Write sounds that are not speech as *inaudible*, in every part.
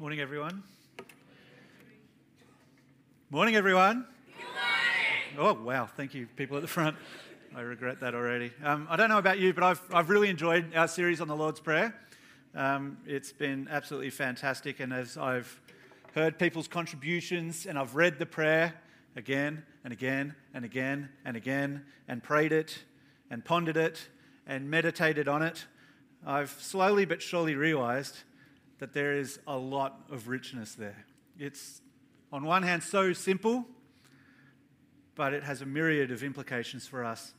Morning, everyone. Morning, everyone. Good morning. Oh, wow. Thank you, people at the front. I regret that already. Um, I don't know about you, but I've, I've really enjoyed our series on the Lord's Prayer. Um, it's been absolutely fantastic. And as I've heard people's contributions and I've read the prayer again and again and again and again and prayed it and pondered it and meditated on it, I've slowly but surely realized that there is a lot of richness there. It's, on one hand, so simple, but it has a myriad of implications for us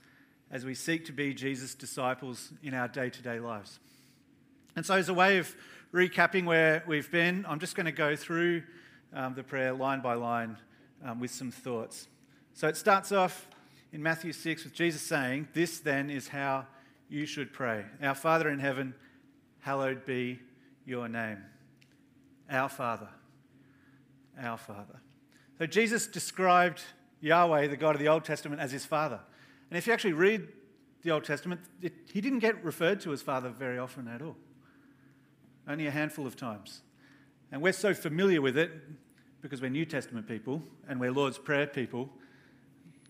as we seek to be Jesus' disciples in our day to day lives. And so, as a way of recapping where we've been, I'm just going to go through um, the prayer line by line um, with some thoughts. So, it starts off in Matthew 6 with Jesus saying, This then is how you should pray Our Father in heaven, hallowed be your name. Our Father. Our Father. So, Jesus described Yahweh, the God of the Old Testament, as his Father. And if you actually read the Old Testament, it, he didn't get referred to as Father very often at all only a handful of times. And we're so familiar with it because we're New Testament people and we're Lord's Prayer people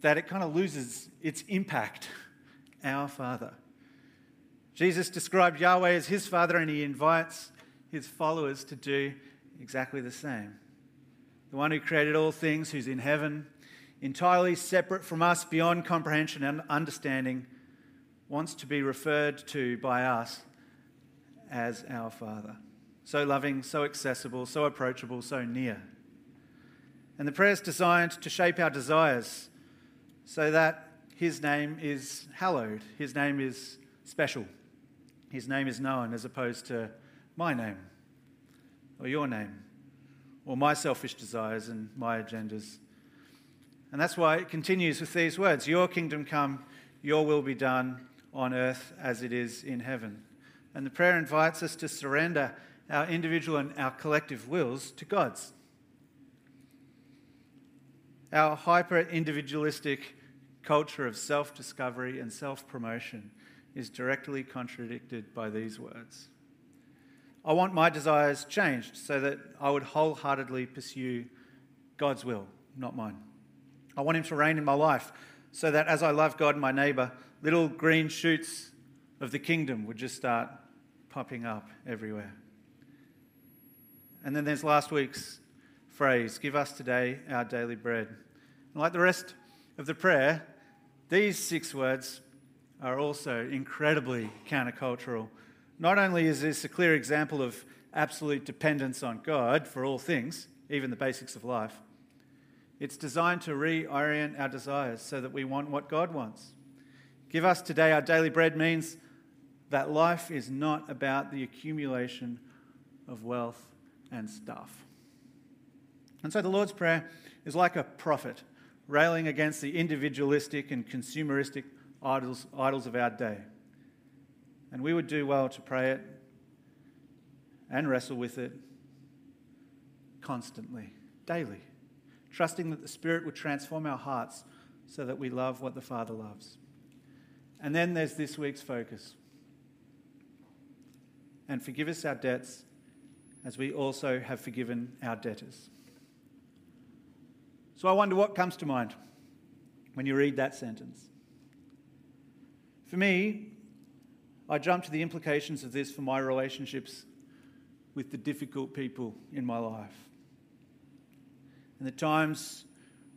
that it kind of loses its impact. Our Father. Jesus described Yahweh as his Father and he invites his followers to do exactly the same. The one who created all things, who's in heaven, entirely separate from us, beyond comprehension and understanding, wants to be referred to by us as our Father. So loving, so accessible, so approachable, so near. And the prayer is designed to shape our desires so that His name is hallowed, His name is special, His name is known as opposed to my name or your name or my selfish desires and my agendas. And that's why it continues with these words Your kingdom come, your will be done on earth as it is in heaven. And the prayer invites us to surrender our individual and our collective wills to God's. Our hyper individualistic culture of self discovery and self promotion is directly contradicted by these words. I want my desires changed so that I would wholeheartedly pursue God's will, not mine. I want Him to reign in my life so that as I love God and my neighbour, little green shoots of the kingdom would just start popping up everywhere. And then there's last week's phrase give us today our daily bread. And like the rest of the prayer, these six words are also incredibly countercultural. Not only is this a clear example of absolute dependence on God for all things, even the basics of life, it's designed to reorient our desires so that we want what God wants. Give us today our daily bread means that life is not about the accumulation of wealth and stuff. And so the Lord's Prayer is like a prophet railing against the individualistic and consumeristic idols, idols of our day. And we would do well to pray it and wrestle with it constantly, daily, trusting that the Spirit would transform our hearts so that we love what the Father loves. And then there's this week's focus and forgive us our debts as we also have forgiven our debtors. So I wonder what comes to mind when you read that sentence. For me, I jump to the implications of this for my relationships with the difficult people in my life. And the times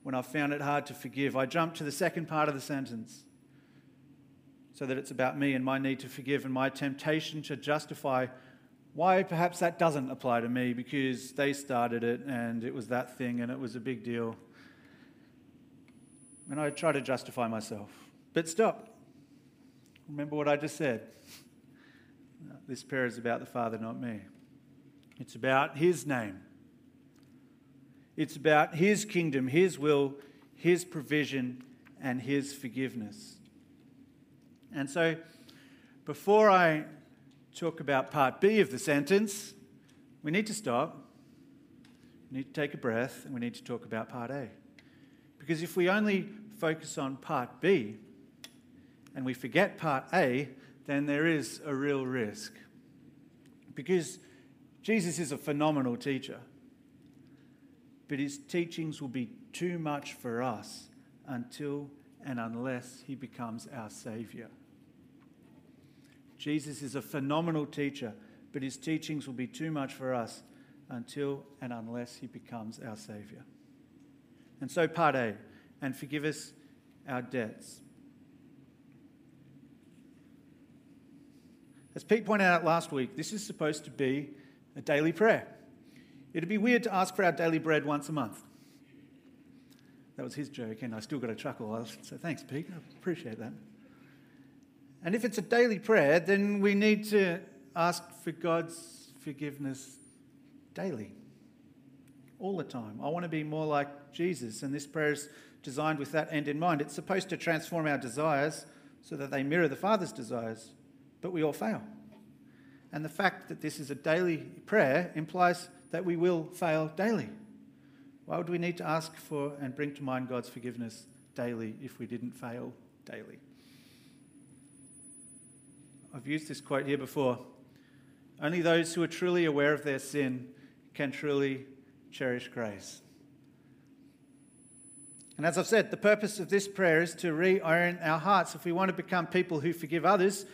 when I've found it hard to forgive, I jump to the second part of the sentence so that it's about me and my need to forgive and my temptation to justify why perhaps that doesn't apply to me because they started it and it was that thing and it was a big deal. And I try to justify myself. But stop. Remember what I just said. This prayer is about the Father, not me. It's about His name. It's about His kingdom, His will, His provision, and His forgiveness. And so, before I talk about part B of the sentence, we need to stop, we need to take a breath, and we need to talk about part A. Because if we only focus on part B and we forget part A, then there is a real risk. Because Jesus is a phenomenal teacher, but his teachings will be too much for us until and unless he becomes our Savior. Jesus is a phenomenal teacher, but his teachings will be too much for us until and unless he becomes our Savior. And so, part A, and forgive us our debts. As Pete pointed out last week, this is supposed to be a daily prayer. It'd be weird to ask for our daily bread once a month. That was his joke, and I still got a chuckle. So thanks, Pete. I appreciate that. And if it's a daily prayer, then we need to ask for God's forgiveness daily, all the time. I want to be more like Jesus, and this prayer is designed with that end in mind. It's supposed to transform our desires so that they mirror the Father's desires, but we all fail. And the fact that this is a daily prayer implies that we will fail daily. Why would we need to ask for and bring to mind God's forgiveness daily if we didn't fail daily? I've used this quote here before. Only those who are truly aware of their sin can truly cherish grace. And as I've said, the purpose of this prayer is to reorient our hearts. If we want to become people who forgive others,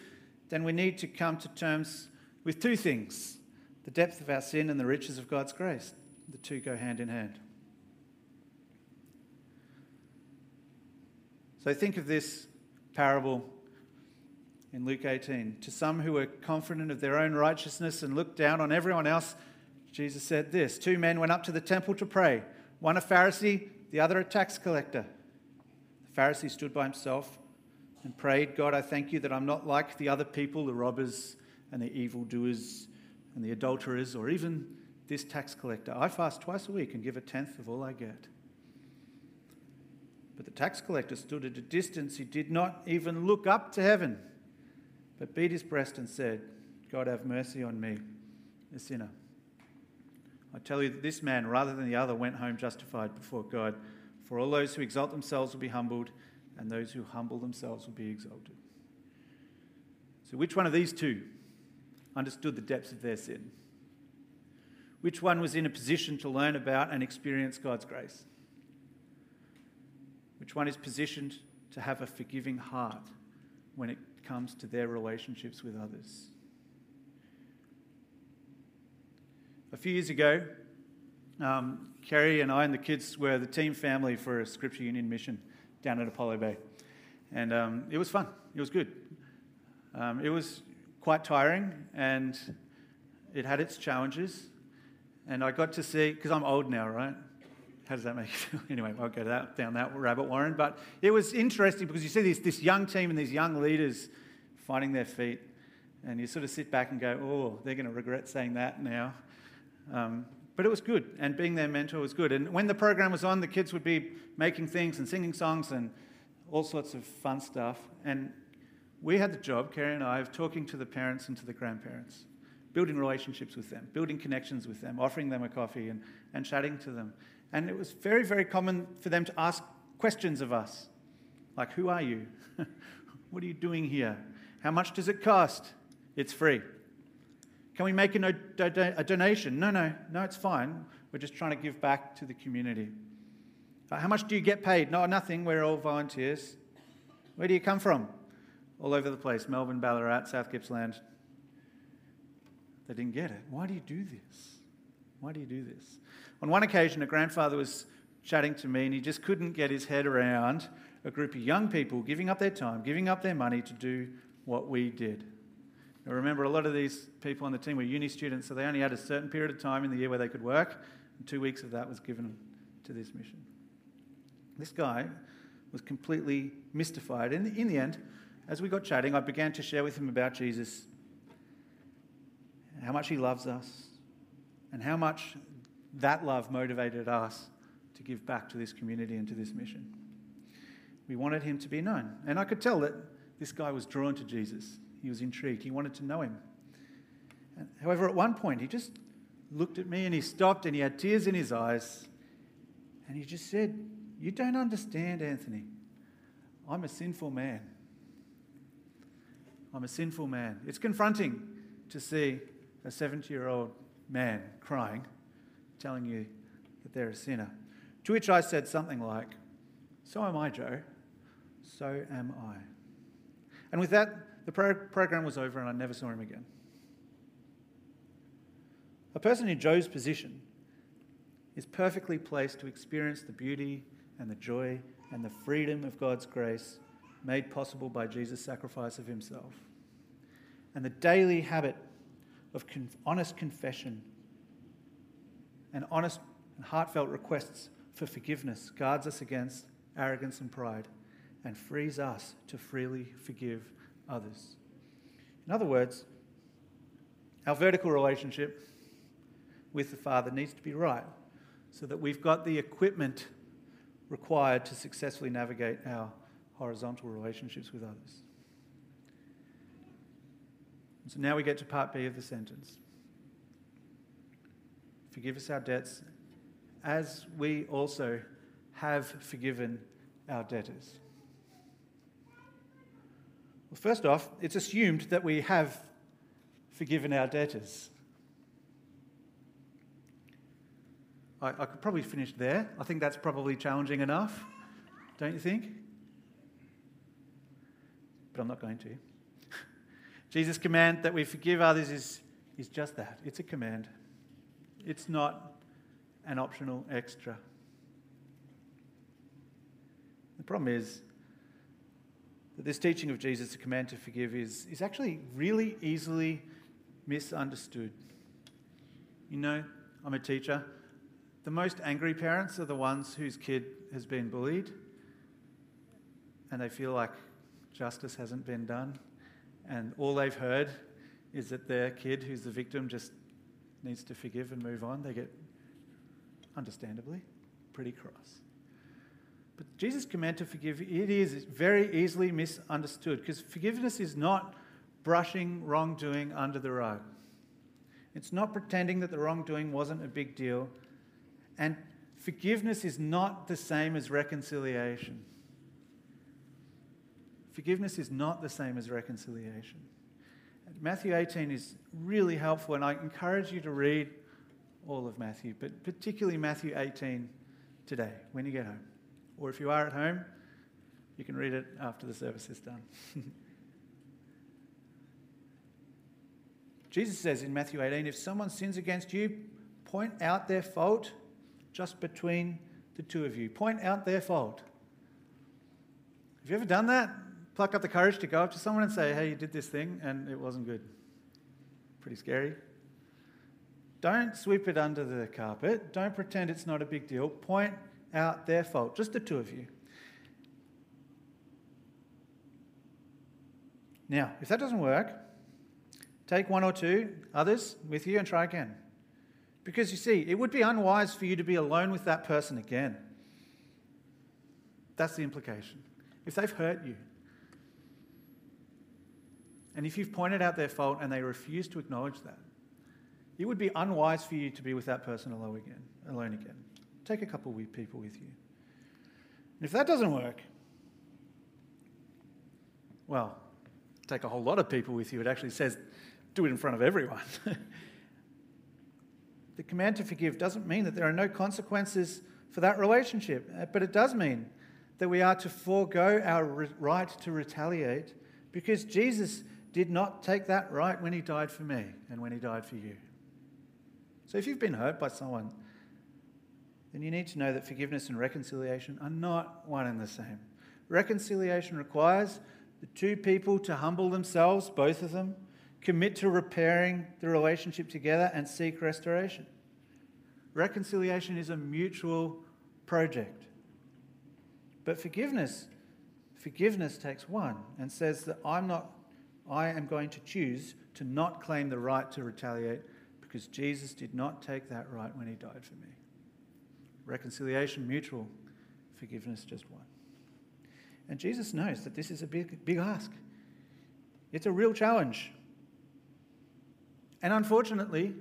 then we need to come to terms with two things the depth of our sin and the riches of God's grace. The two go hand in hand. So think of this parable in Luke 18. To some who were confident of their own righteousness and looked down on everyone else, Jesus said this Two men went up to the temple to pray, one a Pharisee, the other a tax collector. The Pharisee stood by himself and prayed, God, I thank you that I'm not like the other people, the robbers and the evildoers and the adulterers, or even this tax collector. I fast twice a week and give a tenth of all I get. But the tax collector stood at a distance. He did not even look up to heaven, but beat his breast and said, God, have mercy on me, a sinner. I tell you that this man, rather than the other, went home justified before God. For all those who exalt themselves will be humbled, and those who humble themselves will be exalted. So, which one of these two understood the depths of their sin? Which one was in a position to learn about and experience God's grace? Which one is positioned to have a forgiving heart when it comes to their relationships with others? A few years ago, um, Kerry and I and the kids were the team family for a Scripture Union mission down at Apollo Bay. And um, it was fun, it was good. Um, it was quite tiring and it had its challenges. And I got to see, because I'm old now, right? How does that make you feel? *laughs* Anyway, I'll go that, down that rabbit warren. But it was interesting because you see this, this young team and these young leaders finding their feet. And you sort of sit back and go, oh, they're going to regret saying that now. Um, but it was good, and being their mentor was good. And when the program was on, the kids would be making things and singing songs and all sorts of fun stuff. And we had the job, Kerry and I, of talking to the parents and to the grandparents, building relationships with them, building connections with them, offering them a coffee and, and chatting to them. And it was very, very common for them to ask questions of us like, Who are you? *laughs* what are you doing here? How much does it cost? It's free. Can we make a, no, a donation? No, no, no, it's fine. We're just trying to give back to the community. Uh, how much do you get paid? No, nothing. We're all volunteers. Where do you come from? All over the place Melbourne, Ballarat, South Gippsland. They didn't get it. Why do you do this? Why do you do this? On one occasion, a grandfather was chatting to me and he just couldn't get his head around a group of young people giving up their time, giving up their money to do what we did. Remember, a lot of these people on the team were uni students, so they only had a certain period of time in the year where they could work, and two weeks of that was given to this mission. This guy was completely mystified. And in the end, as we got chatting, I began to share with him about Jesus, how much he loves us, and how much that love motivated us to give back to this community and to this mission. We wanted him to be known. And I could tell that this guy was drawn to Jesus. He was intrigued. He wanted to know him. However, at one point, he just looked at me and he stopped and he had tears in his eyes. And he just said, You don't understand, Anthony. I'm a sinful man. I'm a sinful man. It's confronting to see a 70 year old man crying, telling you that they're a sinner. To which I said something like, So am I, Joe. So am I. And with that, the pro- program was over and I never saw him again. A person in Joe's position is perfectly placed to experience the beauty and the joy and the freedom of God's grace made possible by Jesus' sacrifice of himself. And the daily habit of con- honest confession and honest and heartfelt requests for forgiveness guards us against arrogance and pride and frees us to freely forgive others. In other words, our vertical relationship with the Father needs to be right so that we've got the equipment required to successfully navigate our horizontal relationships with others. So now we get to part B of the sentence. Forgive us our debts as we also have forgiven our debtors. Well, first off, it's assumed that we have forgiven our debtors. I, I, could probably finish there. I think that's probably challenging enough, don't you think? But I'm not going to. *laughs* Jesus' command that we forgive others is, is just that it's a command, it's not an optional extra. The problem is that this teaching of Jesus, the command to forgive, is, is actually really easily misunderstood. You know, I'm a teacher. The most angry parents are the ones whose kid has been bullied and they feel like justice hasn't been done, and all they've heard is that their kid, who's the victim, just needs to forgive and move on. They get, understandably, pretty cross. But Jesus' command to forgive, it is very easily misunderstood because forgiveness is not brushing wrongdoing under the rug. It's not pretending that the wrongdoing wasn't a big deal and forgiveness is not the same as reconciliation. Forgiveness is not the same as reconciliation. Matthew 18 is really helpful, and I encourage you to read all of Matthew, but particularly Matthew 18 today when you get home. Or if you are at home, you can read it after the service is done. *laughs* Jesus says in Matthew 18 if someone sins against you, point out their fault just between the two of you. Point out their fault. Have you ever done that? Pluck up the courage to go up to someone and say, hey, you did this thing and it wasn't good. Pretty scary. Don't sweep it under the carpet. Don't pretend it's not a big deal. Point out their fault, just the two of you. Now, if that doesn't work, take one or two others with you and try again. Because you see, it would be unwise for you to be alone with that person again. That's the implication. If they've hurt you, and if you've pointed out their fault and they refuse to acknowledge that, it would be unwise for you to be with that person alone again. Alone again. Take a couple of people with you. And if that doesn't work, well, take a whole lot of people with you. It actually says do it in front of everyone. *laughs* the command to forgive doesn't mean that there are no consequences for that relationship, uh, but it does mean that we are to forego our right to retaliate because Jesus did not take that right when he died for me and when he died for you. So if you've been hurt by someone, then you need to know that forgiveness and reconciliation are not one and the same. Reconciliation requires the two people to humble themselves, both of them, commit to repairing the relationship together, and seek restoration. Reconciliation is a mutual project. But forgiveness, forgiveness takes one and says that I'm not, I am going to choose to not claim the right to retaliate because Jesus did not take that right when he died for me. Reconciliation, mutual. Forgiveness, just one. And Jesus knows that this is a big, big ask. It's a real challenge. And unfortunately,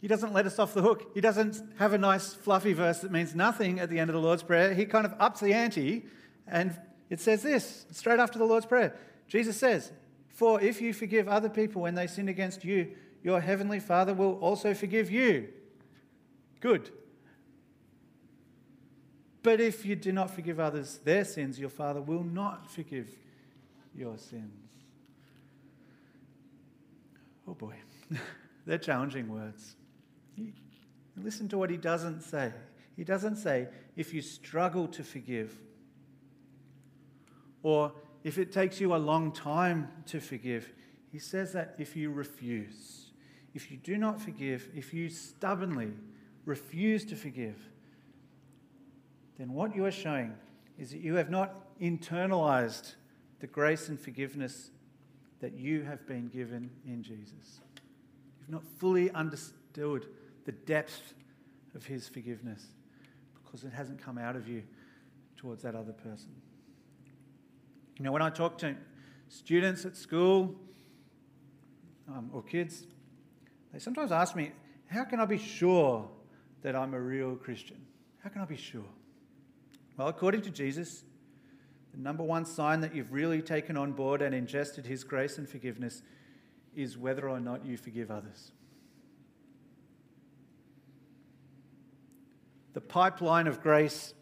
he doesn't let us off the hook. He doesn't have a nice fluffy verse that means nothing at the end of the Lord's Prayer. He kind of ups the ante, and it says this straight after the Lord's Prayer. Jesus says, For if you forgive other people when they sin against you, your heavenly Father will also forgive you. Good. But if you do not forgive others their sins, your Father will not forgive your sins. Oh boy, *laughs* they're challenging words. Listen to what he doesn't say. He doesn't say, if you struggle to forgive, or if it takes you a long time to forgive. He says that if you refuse, if you do not forgive, if you stubbornly refuse to forgive, then what you are showing is that you have not internalized the grace and forgiveness that you have been given in Jesus. You've not fully understood the depth of his forgiveness because it hasn't come out of you towards that other person. You know, when I talk to students at school um, or kids, they sometimes ask me, How can I be sure that I'm a real Christian? How can I be sure? Well, according to Jesus, the number one sign that you've really taken on board and ingested his grace and forgiveness is whether or not you forgive others. The pipeline of grace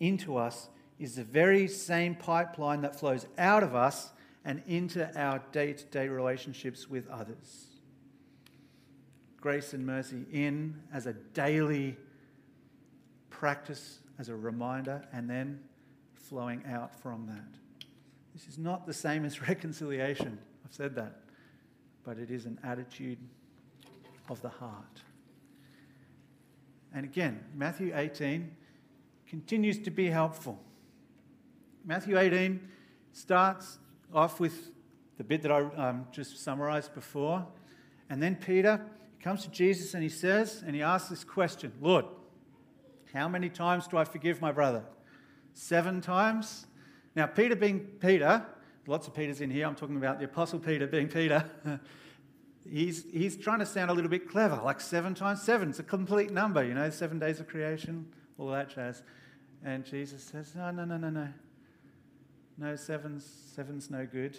into us is the very same pipeline that flows out of us and into our day to day relationships with others. Grace and mercy in as a daily practice, as a reminder, and then flowing out from that. This is not the same as *laughs* reconciliation. I've said that. But it is an attitude of the heart. And again, Matthew 18 continues to be helpful. Matthew 18 starts off with the bit that I um, just summarized before. And then Peter comes to Jesus and he says, and he asks this question Lord, how many times do I forgive my brother? Seven times? Now, Peter being Peter, lots of Peters in here, I'm talking about the Apostle Peter being Peter. *laughs* he's, he's trying to sound a little bit clever, like seven times seven. It's a complete number, you know, seven days of creation, all that jazz. And Jesus says, No, no, no, no, no. No, seven's, seven's no good.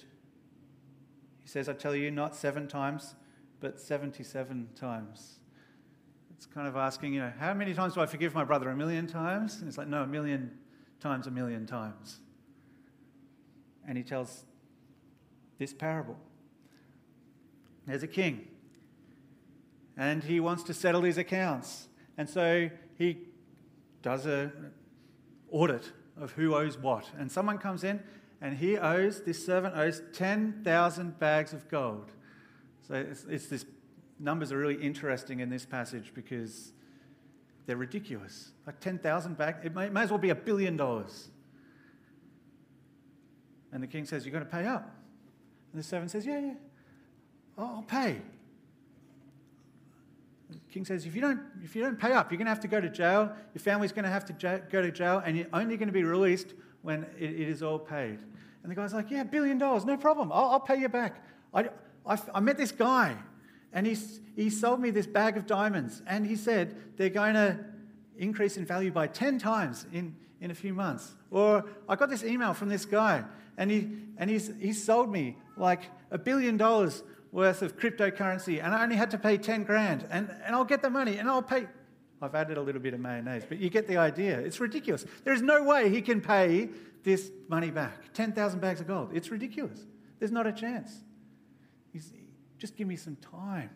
He says, I tell you, not seven times, but 77 times. It's kind of asking, you know, how many times do I forgive my brother? A million times? And it's like, no, a million times a million times. And he tells this parable. There's a king, and he wants to settle his accounts. And so he does an audit of who owes what. And someone comes in and he owes, this servant owes 10,000 bags of gold. So it's, it's this, numbers are really interesting in this passage because they're ridiculous. Like 10,000 back, it may, may as well be a billion dollars. And the king says, You're going to pay up. And the servant says, Yeah, yeah, I'll pay. The king says, if you, don't, if you don't pay up, you're going to have to go to jail. Your family's going to have to go to jail, and you're only going to be released when it, it is all paid. And the guy's like, yeah, billion dollars, no problem. I'll, I'll pay you back. I, I, I, met this guy, and he's, he sold me this bag of diamonds, and he said they're going to increase in value by 10 times in, in a few months. Or I got this email from this guy, and, he, and he's, he sold me like a billion dollars worth of cryptocurrency and I only had to pay 10 grand and, and I'll get the money and I'll pay. I've added a little bit of mayonnaise, but you get the idea. It's ridiculous. There is no way he can pay this money back 10,000 bags of gold. It's ridiculous. There's not a chance. He's, just give me some time.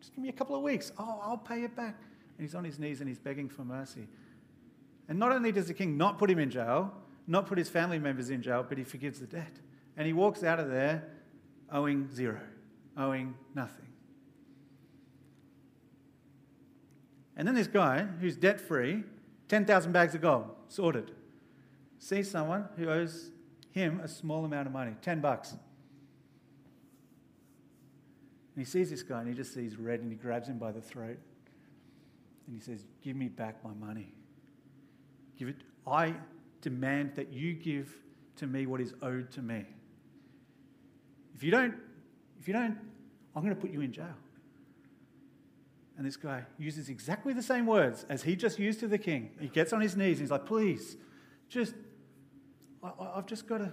Just give me a couple of weeks. Oh, I'll pay it back. And he's on his knees and he's begging for mercy. And not only does the king not put him in jail, not put his family members in jail, but he forgives the debt. And he walks out of there owing zero owing nothing. And then this guy, who's debt free, 10,000 bags of gold, sorted, sees someone who owes him a small amount of money, 10 bucks. And he sees this guy and he just sees red and he grabs him by the throat and he says, Give me back my money. Give it. I demand that you give to me what is owed to me. If you don't if you don't, I'm going to put you in jail. And this guy uses exactly the same words as he just used to the king. He gets on his knees and he's like, please, just, I, have just got to,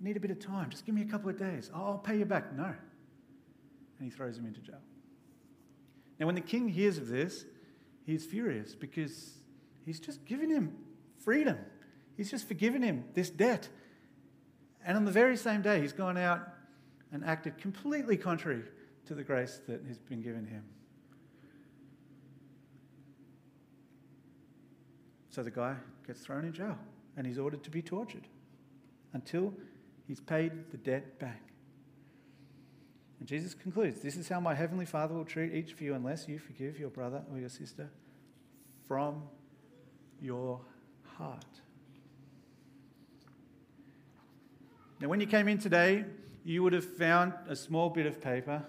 need a bit of time. Just give me a couple of days. I'll pay you back. No. And he throws him into jail. Now, when the king hears of this, he's furious because he's just given him freedom. He's just forgiven him this debt. And on the very same day, he's gone out and acted completely contrary to the grace that has been given him. So the guy gets thrown in jail and he's ordered to be tortured until he's paid the debt back. And Jesus concludes This is how my heavenly Father will treat each of you unless you forgive your brother or your sister from your heart. Now, when you came in today, you would have found a small bit of paper.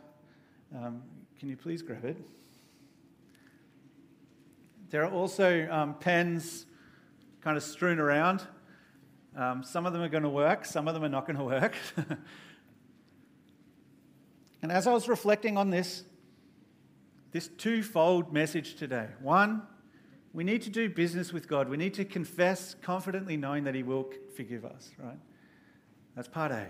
Um, can you please grab it? There are also um, pens kind of strewn around. Um, some of them are going to work, some of them are not going to work. *laughs* and as I was reflecting on this, this twofold message today one, we need to do business with God. We need to confess confidently, knowing that He will forgive us, right? That's part A.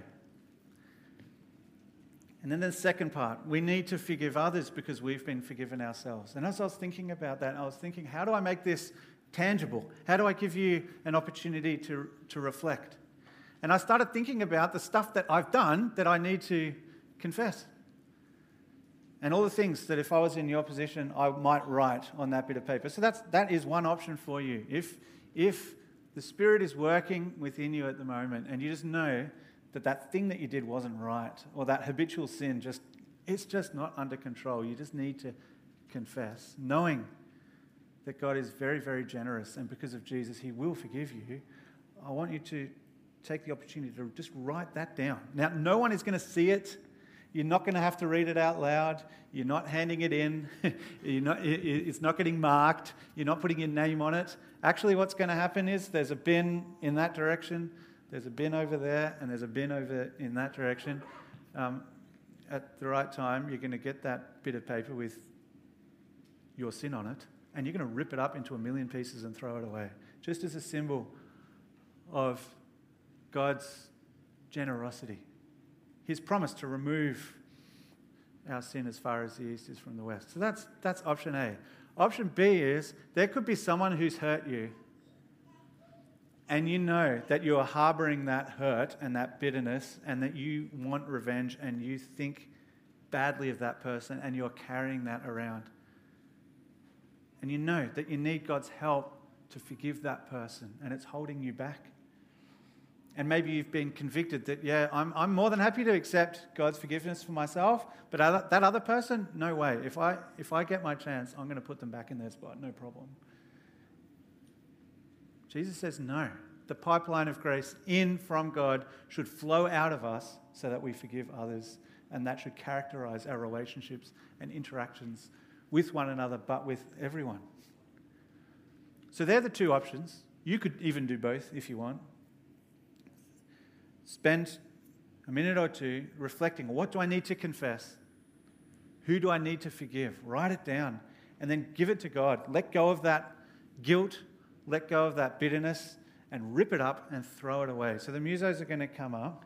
And then the second part, we need to forgive others because we've been forgiven ourselves. And as I was thinking about that, I was thinking, how do I make this tangible? How do I give you an opportunity to, to reflect? And I started thinking about the stuff that I've done that I need to confess. And all the things that if I was in your position, I might write on that bit of paper. So that's, that is one option for you. If, if the Spirit is working within you at the moment and you just know that that thing that you did wasn't right or that habitual sin just it's just not under control you just need to confess knowing that God is very very generous and because of Jesus he will forgive you I want you to take the opportunity to just write that down now no one is going to see it you're not going to have to read it out loud. You're not handing it in. *laughs* not, it's not getting marked. You're not putting your name on it. Actually, what's going to happen is there's a bin in that direction, there's a bin over there, and there's a bin over in that direction. Um, at the right time, you're going to get that bit of paper with your sin on it, and you're going to rip it up into a million pieces and throw it away, just as a symbol of God's generosity his promise to remove our sin as far as the east is from the west. So that's, that's option A. Option B is there could be someone who's hurt you, and you know that you are harboring that hurt and that bitterness, and that you want revenge, and you think badly of that person, and you're carrying that around. And you know that you need God's help to forgive that person, and it's holding you back. And maybe you've been convicted that, yeah, I'm, I'm more than happy to accept God's forgiveness for myself, but other, that other person, no way. If I, if I get my chance, I'm going to put them back in their spot, no problem. Jesus says no. The pipeline of grace in from God should flow out of us so that we forgive others, and that should characterize our relationships and interactions with one another, but with everyone. So they're the two options. You could even do both if you want. Spend a minute or two reflecting what do I need to confess? Who do I need to forgive? Write it down and then give it to God. Let go of that guilt, let go of that bitterness, and rip it up and throw it away. So the musos are going to come up.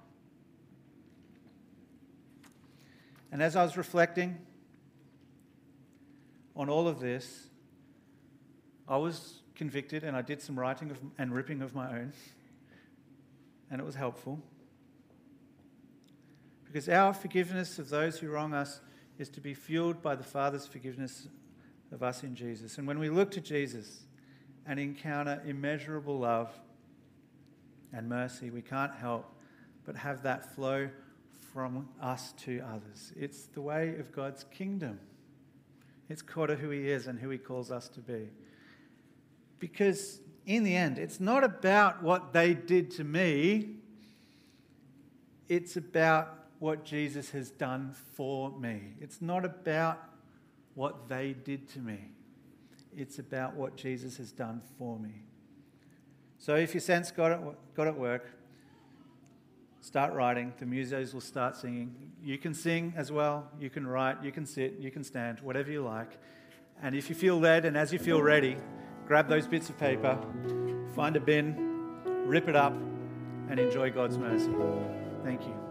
And as I was reflecting on all of this, I was convicted and I did some writing of, and ripping of my own and it was helpful. Because our forgiveness of those who wrong us is to be fueled by the Father's forgiveness of us in Jesus. And when we look to Jesus and encounter immeasurable love and mercy, we can't help but have that flow from us to others. It's the way of God's kingdom. It's core to who He is and who He calls us to be. Because in the end, it's not about what they did to me, it's about what Jesus has done for me. It's not about what they did to me, it's about what Jesus has done for me. So if you sense God at, God at work, start writing. The musos will start singing. You can sing as well. You can write. You can sit. You can stand. Whatever you like. And if you feel led and as you feel ready, grab those bits of paper, find a bin, rip it up, and enjoy God's mercy. Thank you.